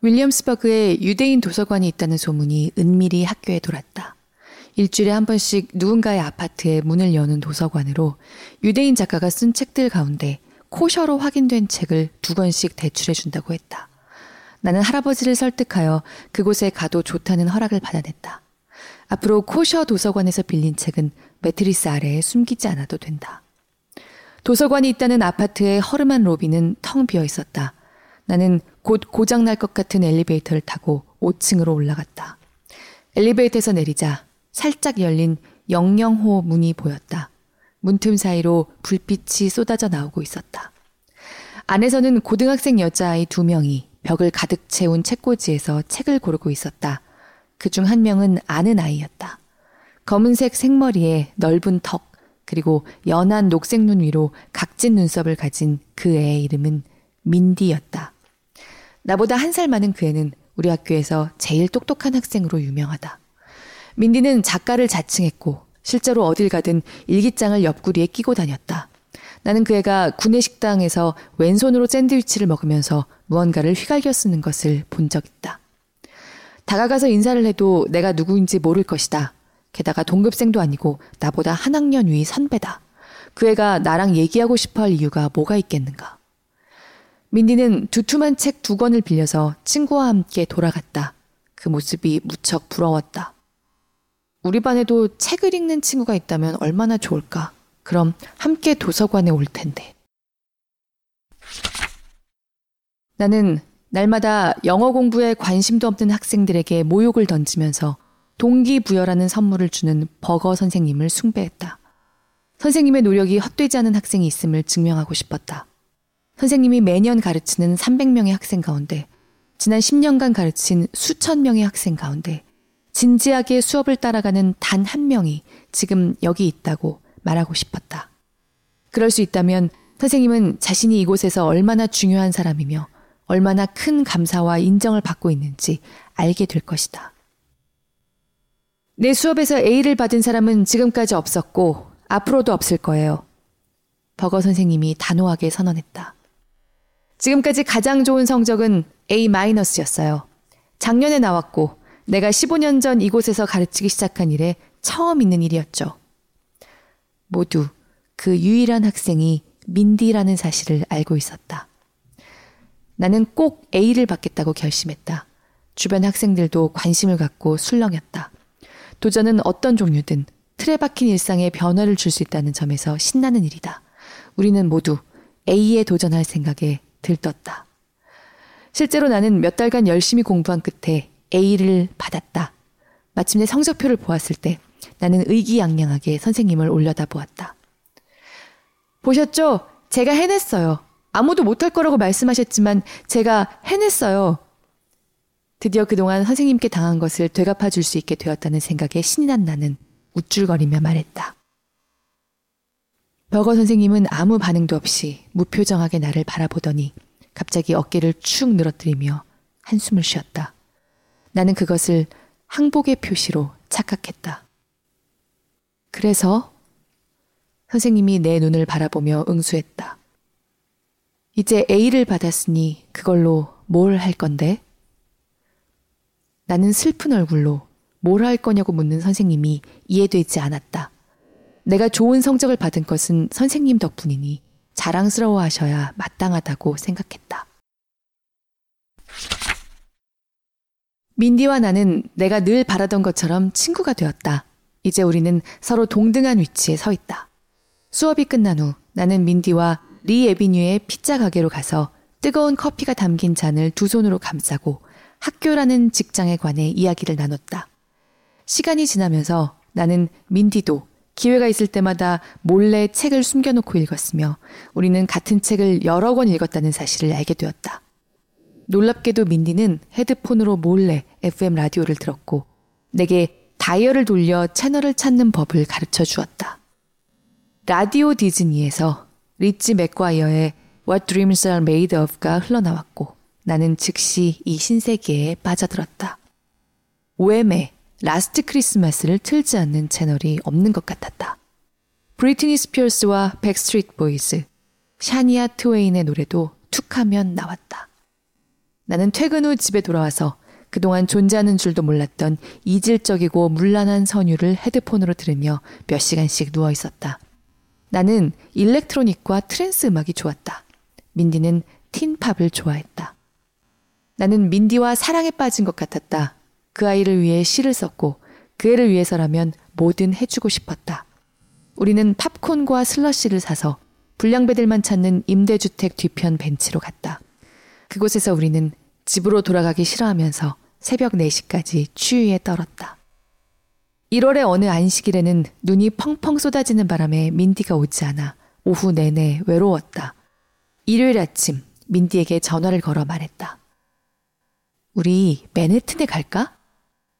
윌리엄스버그에 유대인 도서관이 있다는 소문이 은밀히 학교에 돌았다. 일주일에 한 번씩 누군가의 아파트에 문을 여는 도서관으로 유대인 작가가 쓴 책들 가운데 코셔로 확인된 책을 두 권씩 대출해 준다고 했다. 나는 할아버지를 설득하여 그곳에 가도 좋다는 허락을 받아냈다. 앞으로 코셔 도서관에서 빌린 책은 매트리스 아래에 숨기지 않아도 된다. 도서관이 있다는 아파트의 허름한 로비는 텅 비어 있었다. 나는 곧 고장날 것 같은 엘리베이터를 타고 5층으로 올라갔다. 엘리베이터에서 내리자 살짝 열린 영영호 문이 보였다. 문틈 사이로 불빛이 쏟아져 나오고 있었다. 안에서는 고등학생 여자아이 두 명이 벽을 가득 채운 책꽂이에서 책을 고르고 있었다. 그 중 한 명은 아는 아이였다. 검은색 생머리에 넓은 턱, 그리고 연한 녹색 눈 위로 각진 눈썹을 가진 그 애의 이름은 민디였다. 나보다 한 살 많은 그 애는 우리 학교에서 제일 똑똑한 학생으로 유명하다. 민디는 작가를 자칭했고 실제로 어딜 가든 일기장을 옆구리에 끼고 다녔다. 나는 그 애가 구내 식당에서 왼손으로 샌드위치를 먹으면서 무언가를 휘갈겨 쓰는 것을 본 적 있다. 다가가서 인사를 해도 내가 누구인지 모를 것이다. 게다가 동급생도 아니고 나보다 한 학년 위 선배다. 그 애가 나랑 얘기하고 싶어 할 이유가 뭐가 있겠는가. 민디는 두툼한 책 두 권을 빌려서 친구와 함께 돌아갔다. 그 모습이 무척 부러웠다. 우리 반에도 책을 읽는 친구가 있다면 얼마나 좋을까. 그럼 함께 도서관에 올 텐데. 나는 날마다 영어 공부에 관심도 없는 학생들에게 모욕을 던지면서 동기부여라는 선물을 주는 버거 선생님을 숭배했다. 선생님의 노력이 헛되지 않은 학생이 있음을 증명하고 싶었다. 선생님이 매년 가르치는 300명의 학생 가운데 지난 10년간 가르친 수천 명의 학생 가운데 진지하게 수업을 따라가는 단 한 명이 지금 여기 있다고 말하고 싶었다. 그럴 수 있다면 선생님은 자신이 이곳에서 얼마나 중요한 사람이며 얼마나 큰 감사와 인정을 받고 있는지 알게 될 것이다. 내 수업에서 A를 받은 사람은 지금까지 없었고 앞으로도 없을 거예요. 버거 선생님이 단호하게 선언했다. 지금까지 가장 좋은 성적은 A-였어요. 작년에 나왔고 내가 15년 전 이곳에서 가르치기 시작한 일에 처음 있는 일이었죠. 모두 그 유일한 학생이 민디라는 사실을 알고 있었다. 나는 꼭 A를 받겠다고 결심했다. 주변 학생들도 관심을 갖고 술렁였다. 도전은 어떤 종류든 틀에 박힌 일상에 변화를 줄 수 있다는 점에서 신나는 일이다. 우리는 모두 A에 도전할 생각에 들떴다. 실제로 나는 몇 달간 열심히 공부한 끝에 A를 받았다. 마침내 성적표를 보았을 때 나는 의기양양하게 선생님을 올려다 보았다. 보셨죠? 제가 해냈어요. 아무도 못할 거라고 말씀하셨지만 제가 해냈어요. 드디어 그동안 선생님께 당한 것을 되갚아 줄 수 있게 되었다는 생각에 신이 난 나는 우쭐거리며 말했다. 버거 선생님은 아무 반응도 없이 무표정하게 나를 바라보더니 갑자기 어깨를 축 늘어뜨리며 한숨을 쉬었다. 나는 그것을 항복의 표시로 착각했다. 그래서 선생님이 내 눈을 바라보며 응수했다. 이제 A를 받았으니 그걸로 뭘 할 건데? 나는 슬픈 얼굴로 뭘 할 거냐고 묻는 선생님이 이해되지 않았다. 내가 좋은 성적을 받은 것은 선생님 덕분이니 자랑스러워 하셔야 마땅하다고 생각했다. 민디와 나는 내가 늘 바라던 것처럼 친구가 되었다. 이제 우리는 서로 동등한 위치에 서 있다. 수업이 끝난 후 나는 민디와 리 에비뉴의 피자 가게로 가서 뜨거운 커피가 담긴 잔을 두 손으로 감싸고 학교라는 직장에 관해 이야기를 나눴다. 시간이 지나면서 나는 민디도 기회가 있을 때마다 몰래 책을 숨겨놓고 읽었으며 우리는 같은 책을 여러 권 읽었다는 사실을 알게 되었다. 놀랍게도 민디는 헤드폰으로 몰래 FM 라디오를 들었고 내게 다이얼을 돌려 채널을 찾는 법을 가르쳐 주었다. 라디오 디즈니에서 리지 맥과이어의 What Dreams Are Made Of가 흘러나왔고 나는 즉시 이 신세계에 빠져들었다. 왬의 Last Christmas를 틀지 않는 채널이 없는 것 같았다. 브리트니 스피어스와 백스트리트 보이즈, 샤니아 트웨인의 노래도 툭하면 나왔다. 나는 퇴근 후 집에 돌아와서 그동안 존재하는 줄도 몰랐던 이질적이고 문란한 선율을 헤드폰으로 들으며 몇 시간씩 누워 있었다. 나는 electronic과 trance 음악이 좋았다. 민디는 teen pop을 좋아했다. 나는 민디와 사랑에 빠진 것 같았다. 그 아이를 위해 시를 썼고 그 애를 위해서라면 뭐든 해주고 싶었다. 우리는 팝콘과 슬러시를 사서 불량배들만 찾는 임대주택 뒤편 벤치로 갔다. 그곳에서 우리는 집으로 돌아가기 싫어하면서 새벽 4시까지 추위에 떨었다. 1월의 어느 안식일에는 눈이 펑펑 쏟아지는 바람에 민디가 오지 않아 오후 내내 외로웠다. 일요일 아침 민디에게 전화를 걸어 말했다. 우리 맨해튼에 갈까?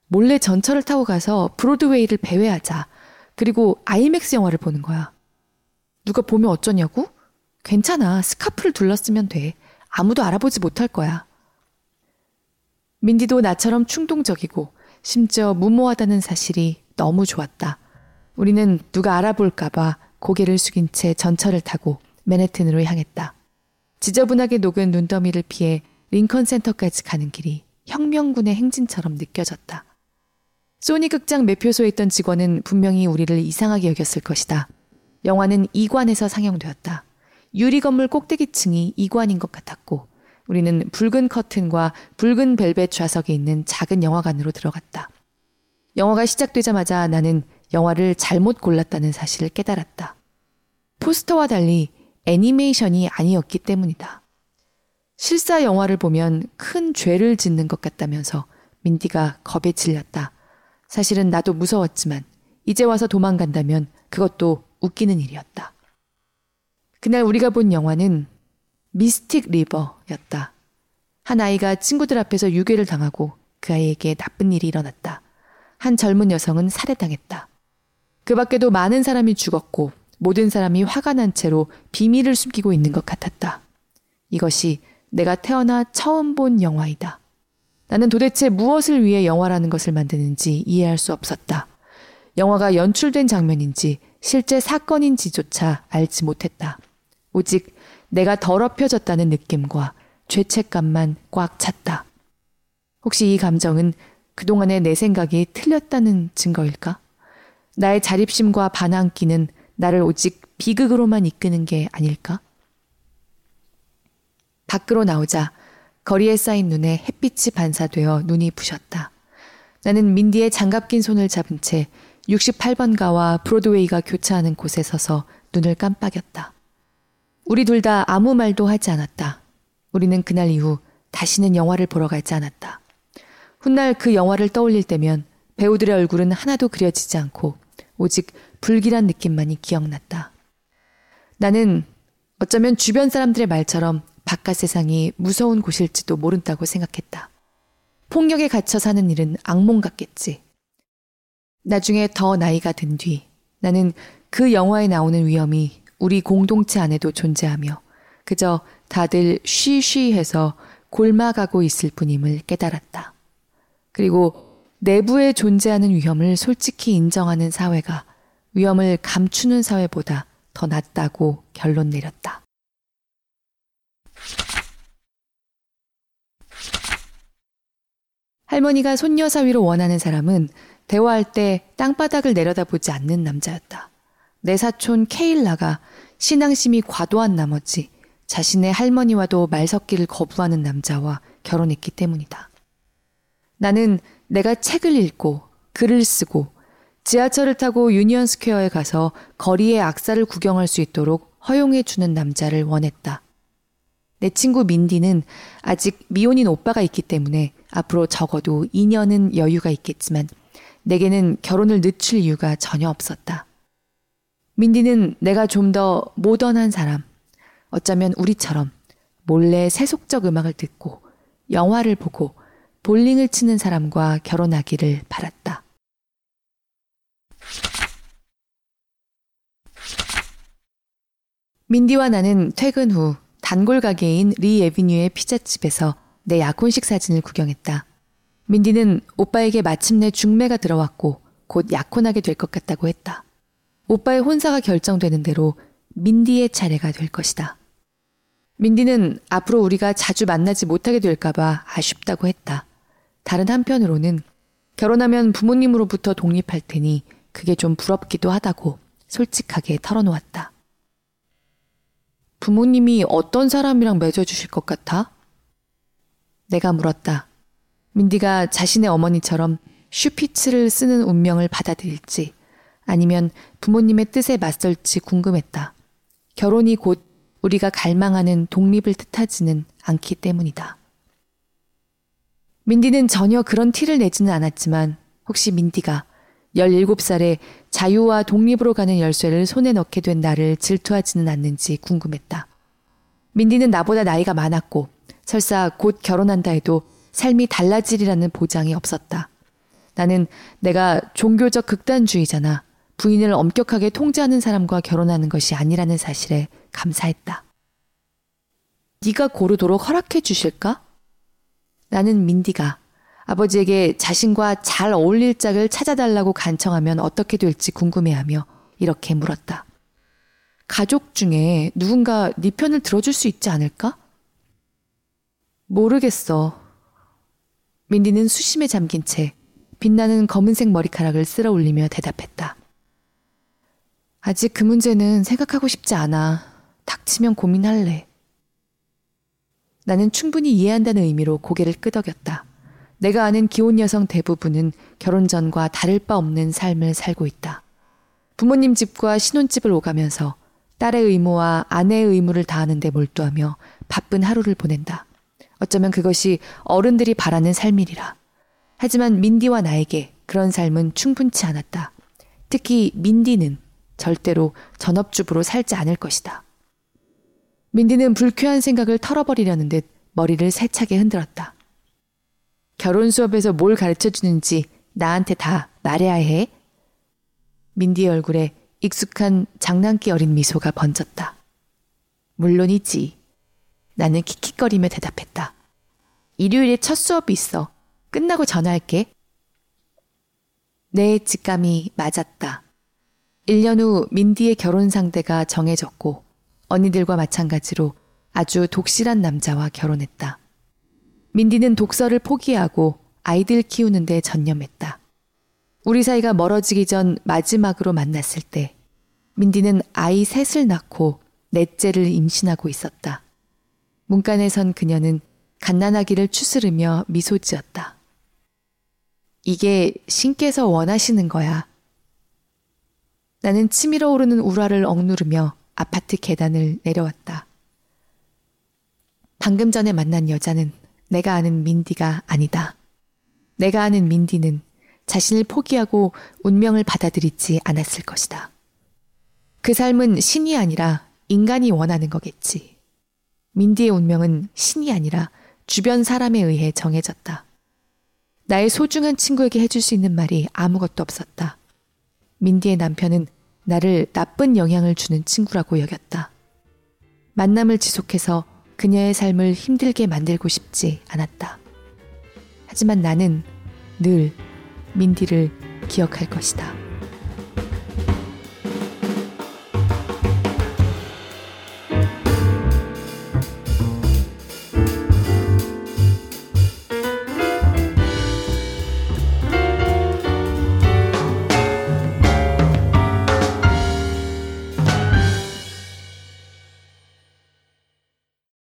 몰래 전철을 타고 가서 브로드웨이를 배회하자. 그리고 아이맥스 영화를 보는 거야. 누가 보면 어쩌냐고? 괜찮아. 스카프를 둘렀으면 돼. 아무도 알아보지 못할 거야. 민디도 나처럼 충동적이고 심지어 무모하다는 사실이 너무 좋았다. 우리는 누가 알아볼까봐 고개를 숙인 채 전철을 타고 맨해튼으로 향했다. 지저분하게 녹은 눈더미를 피해 링컨 센터까지 가는 길이 혁명군의 행진처럼 느껴졌다. 소니 극장 매표소에 있던 직원은 분명히 우리를 이상하게 여겼을 것이다. 영화는 이관에서 상영되었다. 유리 건물 꼭대기층이 이관인 것 같았고 우리는 붉은 커튼과 붉은 벨벳 좌석이 있는 작은 영화관으로 들어갔다. 영화가 시작되자마자 나는 영화를 잘못 골랐다는 사실을 깨달았다. 포스터와 달리 애니메이션이 아니었기 때문이다. 실사 영화를 보면 큰 죄를 짓는 것 같다면서 민디가 겁에 질렸다. 사실은 나도 무서웠지만 이제 와서 도망간다면 그것도 웃기는 일이었다. 그날 우리가 본 영화는 미스틱 리버였다. 한 아이가 친구들 앞에서 유괴를 당하고 그 아이에게 나쁜 일이 일어났다. 한 젊은 여성은 살해당했다. 그 밖에도 많은 사람이 죽었고 모든 사람이 화가 난 채로 비밀을 숨기고 있는 것 같았다. 이것이 내가 태어나 처음 본 영화이다. 나는 도대체 무엇을 위해 영화라는 것을 만드는지 이해할 수 없었다. 영화가 연출된 장면인지 실제 사건인지조차 알지 못했다. 오직 내가 더럽혀졌다는 느낌과 죄책감만 꽉 찼다. 혹시 이 감정은 그동안의 내 생각이 틀렸다는 증거일까? 나의 자립심과 반항기는 나를 오직 비극으로만 이끄는 게 아닐까? 밖으로 나오자 거리에 쌓인 눈에 햇빛이 반사되어 눈이 부셨다. 나는 민디의 장갑 낀 손을 잡은 채 68번가와 브로드웨이가 교차하는 곳에 서서 눈을 깜빡였다. 우리 둘 다 아무 말도 하지 않았다. 우리는 그날 이후 다시는 영화를 보러 가지 않았다. 훗날 그 영화를 떠올릴 때면 배우들의 얼굴은 하나도 그려지지 않고 오직 불길한 느낌만이 기억났다. 나는 어쩌면 주변 사람들의 말처럼 바깥 세상이 무서운 곳일지도 모른다고 생각했다. 폭력에 갇혀 사는 일은 악몽 같겠지. 나중에 더 나이가 든 뒤 나는 그 영화에 나오는 위험이 우리 공동체 안에도 존재하며 그저 다들 쉬쉬 해서 골마가고 있을 뿐임을 깨달았다. 그리고 내부에 존재하는 위험을 솔직히 인정하는 사회가 위험을 감추는 사회보다 더 낫다고 결론 내렸다. 할머니가 손녀 사위로 원하는 사람은 대화할 때 땅바닥을 내려다보지 않는 남자였다. 내 사촌 케일라가 신앙심이 과도한 나머지 자신의 할머니와도 말 섞기를 거부하는 남자와 결혼했기 때문이다. 나는 내가 책을 읽고 글을 쓰고 지하철을 타고 유니언 스퀘어에 가서 거리의 악사를 구경할 수 있도록 허용해 주는 남자를 원했다. 내 친구 민디는 아직 미혼인 오빠가 있기 때문에 앞으로 적어도 2년은 여유가 있겠지만 내게는 결혼을 늦출 이유가 전혀 없었다. 민디는 내가 좀 더 모던한 사람, 어쩌면 우리처럼 몰래 세속적 음악을 듣고 영화를 보고 볼링을 치는 사람과 결혼하기를 바랐다. 민디와 나는 퇴근 후 단골 가게인 리 에비뉴의 피자집에서 내 약혼식 사진을 구경했다. 민디는 오빠에게 마침내 중매가 들어왔고 곧 약혼하게 될 것 같다고 했다. 오빠의 혼사가 결정되는 대로 민디의 차례가 될 것이다. 민디는 앞으로 우리가 자주 만나지 못하게 될까봐 아쉽다고 했다. 다른 한편으로는 결혼하면 부모님으로부터 독립할 테니 그게 좀 부럽기도 하다고 솔직하게 털어놓았다. 부모님이 어떤 사람이랑 맺어주실 것 같아? 내가 물었다. 민디가 자신의 어머니처럼 슈피츠를 쓰는 운명을 받아들일지 아니면 부모님의 뜻에 맞설지 궁금했다. 결혼이 곧 우리가 갈망하는 독립을 뜻하지는 않기 때문이다. 민디는 전혀 그런 티를 내지는 않았지만 혹시 민디가 17살에 자유와 독립으로 가는 열쇠를 손에 넣게 된 나를 질투하지는 않는지 궁금했다. 민디는 나보다 나이가 많았고 설사 곧 결혼한다 해도 삶이 달라지리라는 보장이 없었다. 나는 내가 종교적 극단주의잖아. 부인을 엄격하게 통제하는 사람과 결혼하는 것이 아니라는 사실에 감사했다. 네가 고르도록 허락해 주실까? 나는 민디가 아버지에게 자신과 잘 어울릴 짝을 찾아달라고 간청하면 어떻게 될지 궁금해하며 이렇게 물었다. 가족 중에 누군가 네 편을 들어줄 수 있지 않을까? 모르겠어. 민디는 수심에 잠긴 채 빛나는 검은색 머리카락을 쓸어 올리며 대답했다. 아직 그 문제는 생각하고 싶지 않아. 닥치면 고민할래. 나는 충분히 이해한다는 의미로 고개를 끄덕였다. 내가 아는 기혼 여성 대부분은 결혼 전과 다를 바 없는 삶을 살고 있다. 부모님 집과 신혼집을 오가면서 딸의 의무와 아내의 의무를 다하는 데 몰두하며 바쁜 하루를 보낸다. 어쩌면 그것이 어른들이 바라는 삶이리라. 하지만 민디와 나에게 그런 삶은 충분치 않았다. 특히 민디는 절대로 전업주부로 살지 않을 것이다. 민디는 불쾌한 생각을 털어버리려는 듯 머리를 세차게 흔들었다. 결혼 수업에서 뭘 가르쳐 주는지 나한테 다 말해야 해. 민디의 얼굴에 익숙한 장난기 어린 미소가 번졌다. 물론이지. 나는 킥킥거리며 대답했다. 일요일에 첫 수업이 있어. 끝나고 전화할게. 내 직감이 맞았다. 1년 후 민디의 결혼 상대가 정해졌고 언니들과 마찬가지로 아주 독실한 남자와 결혼했다. 민디는 독서를 포기하고 아이들 키우는 데 전념했다. 우리 사이가 멀어지기 전 마지막으로 만났을 때 민디는 아이 셋을 낳고 넷째를 임신하고 있었다. 문간에 선 그녀는 갓난아기를 추스르며 미소 지었다. 이게 신께서 원하시는 거야. 나는 치밀어 오르는 우라를 억누르며 아파트 계단을 내려왔다. 방금 전에 만난 여자는 내가 아는 민디가 아니다. 내가 아는 민디는 자신을 포기하고 운명을 받아들이지 않았을 것이다. 그 삶은 신이 아니라 인간이 원하는 거겠지. 민디의 운명은 신이 아니라 주변 사람에 의해 정해졌다. 나의 소중한 친구에게 해줄 수 있는 말이 아무것도 없었다. 민디의 남편은 나를 나쁜 영향을 주는 친구라고 여겼다. 만남을 지속해서 그녀의 삶을 힘들게 만들고 싶지 않았다. 하지만 나는 늘 민디를 기억할 것이다.